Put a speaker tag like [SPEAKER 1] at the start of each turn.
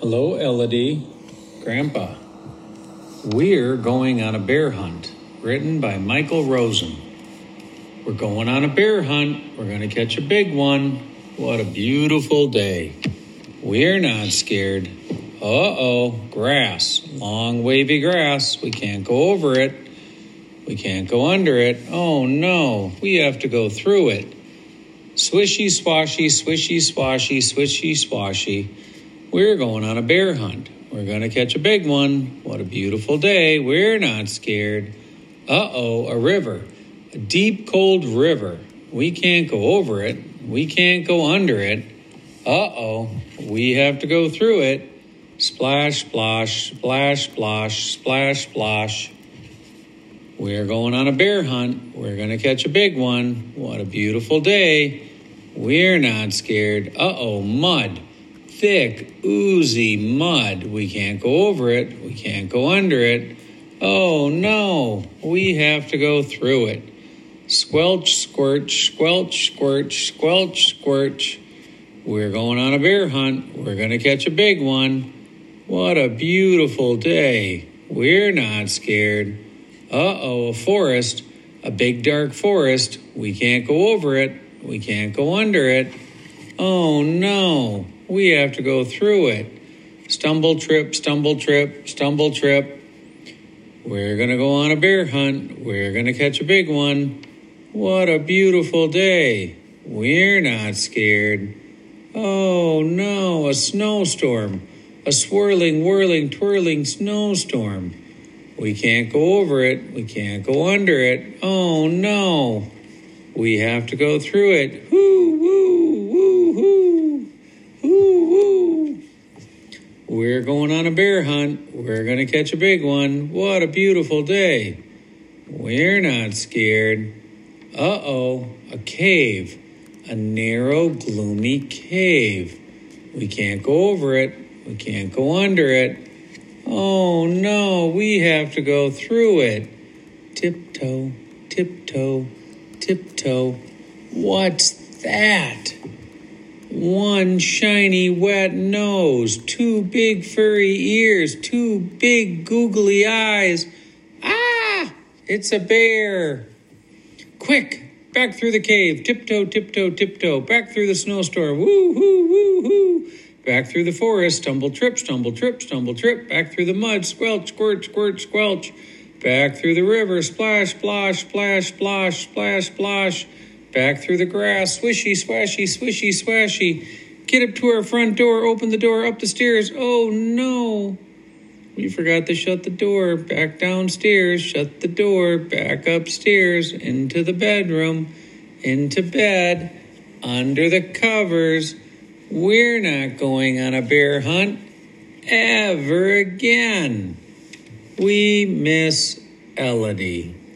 [SPEAKER 1] Hello, Elodie. Grandpa. We're going on a bear hunt, written by Michael Rosen. We're going on a bear hunt. We're going to catch a big one. What a beautiful day. We're not scared. Uh oh, grass. Long, wavy grass. We can't go over it. We can't go under it. Oh no, we have to go through it. Swishy, swashy, swishy, swashy, swishy, swashy. We're going on a bear hunt. We're going to catch a big one. What a beautiful day. We're not scared. Uh oh, a river. A deep, cold river. We can't go over it. We can't go under it. Uh oh, we have to go through it. Splash, splash, splash, splash, splash, splash. We're going on a bear hunt. We're going to catch a big one. What a beautiful day. We're not scared. Uh oh, mud thick, oozy mud. We can't go over it. We can't go under it. Oh no, we have to go through it. Squelch, squirch, squelch, squirch, squelch, squirch. We're going on a bear hunt. We're going to catch a big one. What a beautiful day. We're not scared. Uh oh, a forest. A big dark forest. We can't go over it. We can't go under it. Oh no we have to go through it. Stumble, trip, stumble, trip, stumble, trip. We're going to go on a bear hunt. We're going to catch a big one. What a beautiful day. We're not scared. Oh no, a snowstorm. A swirling, whirling, twirling snowstorm. We can't go over it. We can't go under it. Oh no. We have to go through it. Whoo, woo, woo, woo. Woo. We're going on a bear hunt. We're going to catch a big one. What a beautiful day. We're not scared. Uh oh, a cave. A narrow, gloomy cave. We can't go over it. We can't go under it. Oh no, we have to go through it. Tiptoe, tiptoe, tiptoe. What's that? One shiny wet nose, two big furry ears, two big googly eyes. Ah, it's a bear. Quick, back through the cave, tiptoe, tiptoe, tiptoe, back through the snowstorm, woo, hoo, woo, hoo. Back through the forest, stumble, trip, stumble, trip, stumble, trip, back through the mud, squelch, squirt, squirt, squelch. Back through the river, splash, splash, splash, splash, splash, splash. Back through the grass, swishy, swashy, swishy, swashy. Get up to our front door, open the door, up the stairs. Oh no! We forgot to shut the door. Back downstairs, shut the door, back upstairs, into the bedroom, into bed, under the covers. We're not going on a bear hunt ever again. We miss Elodie.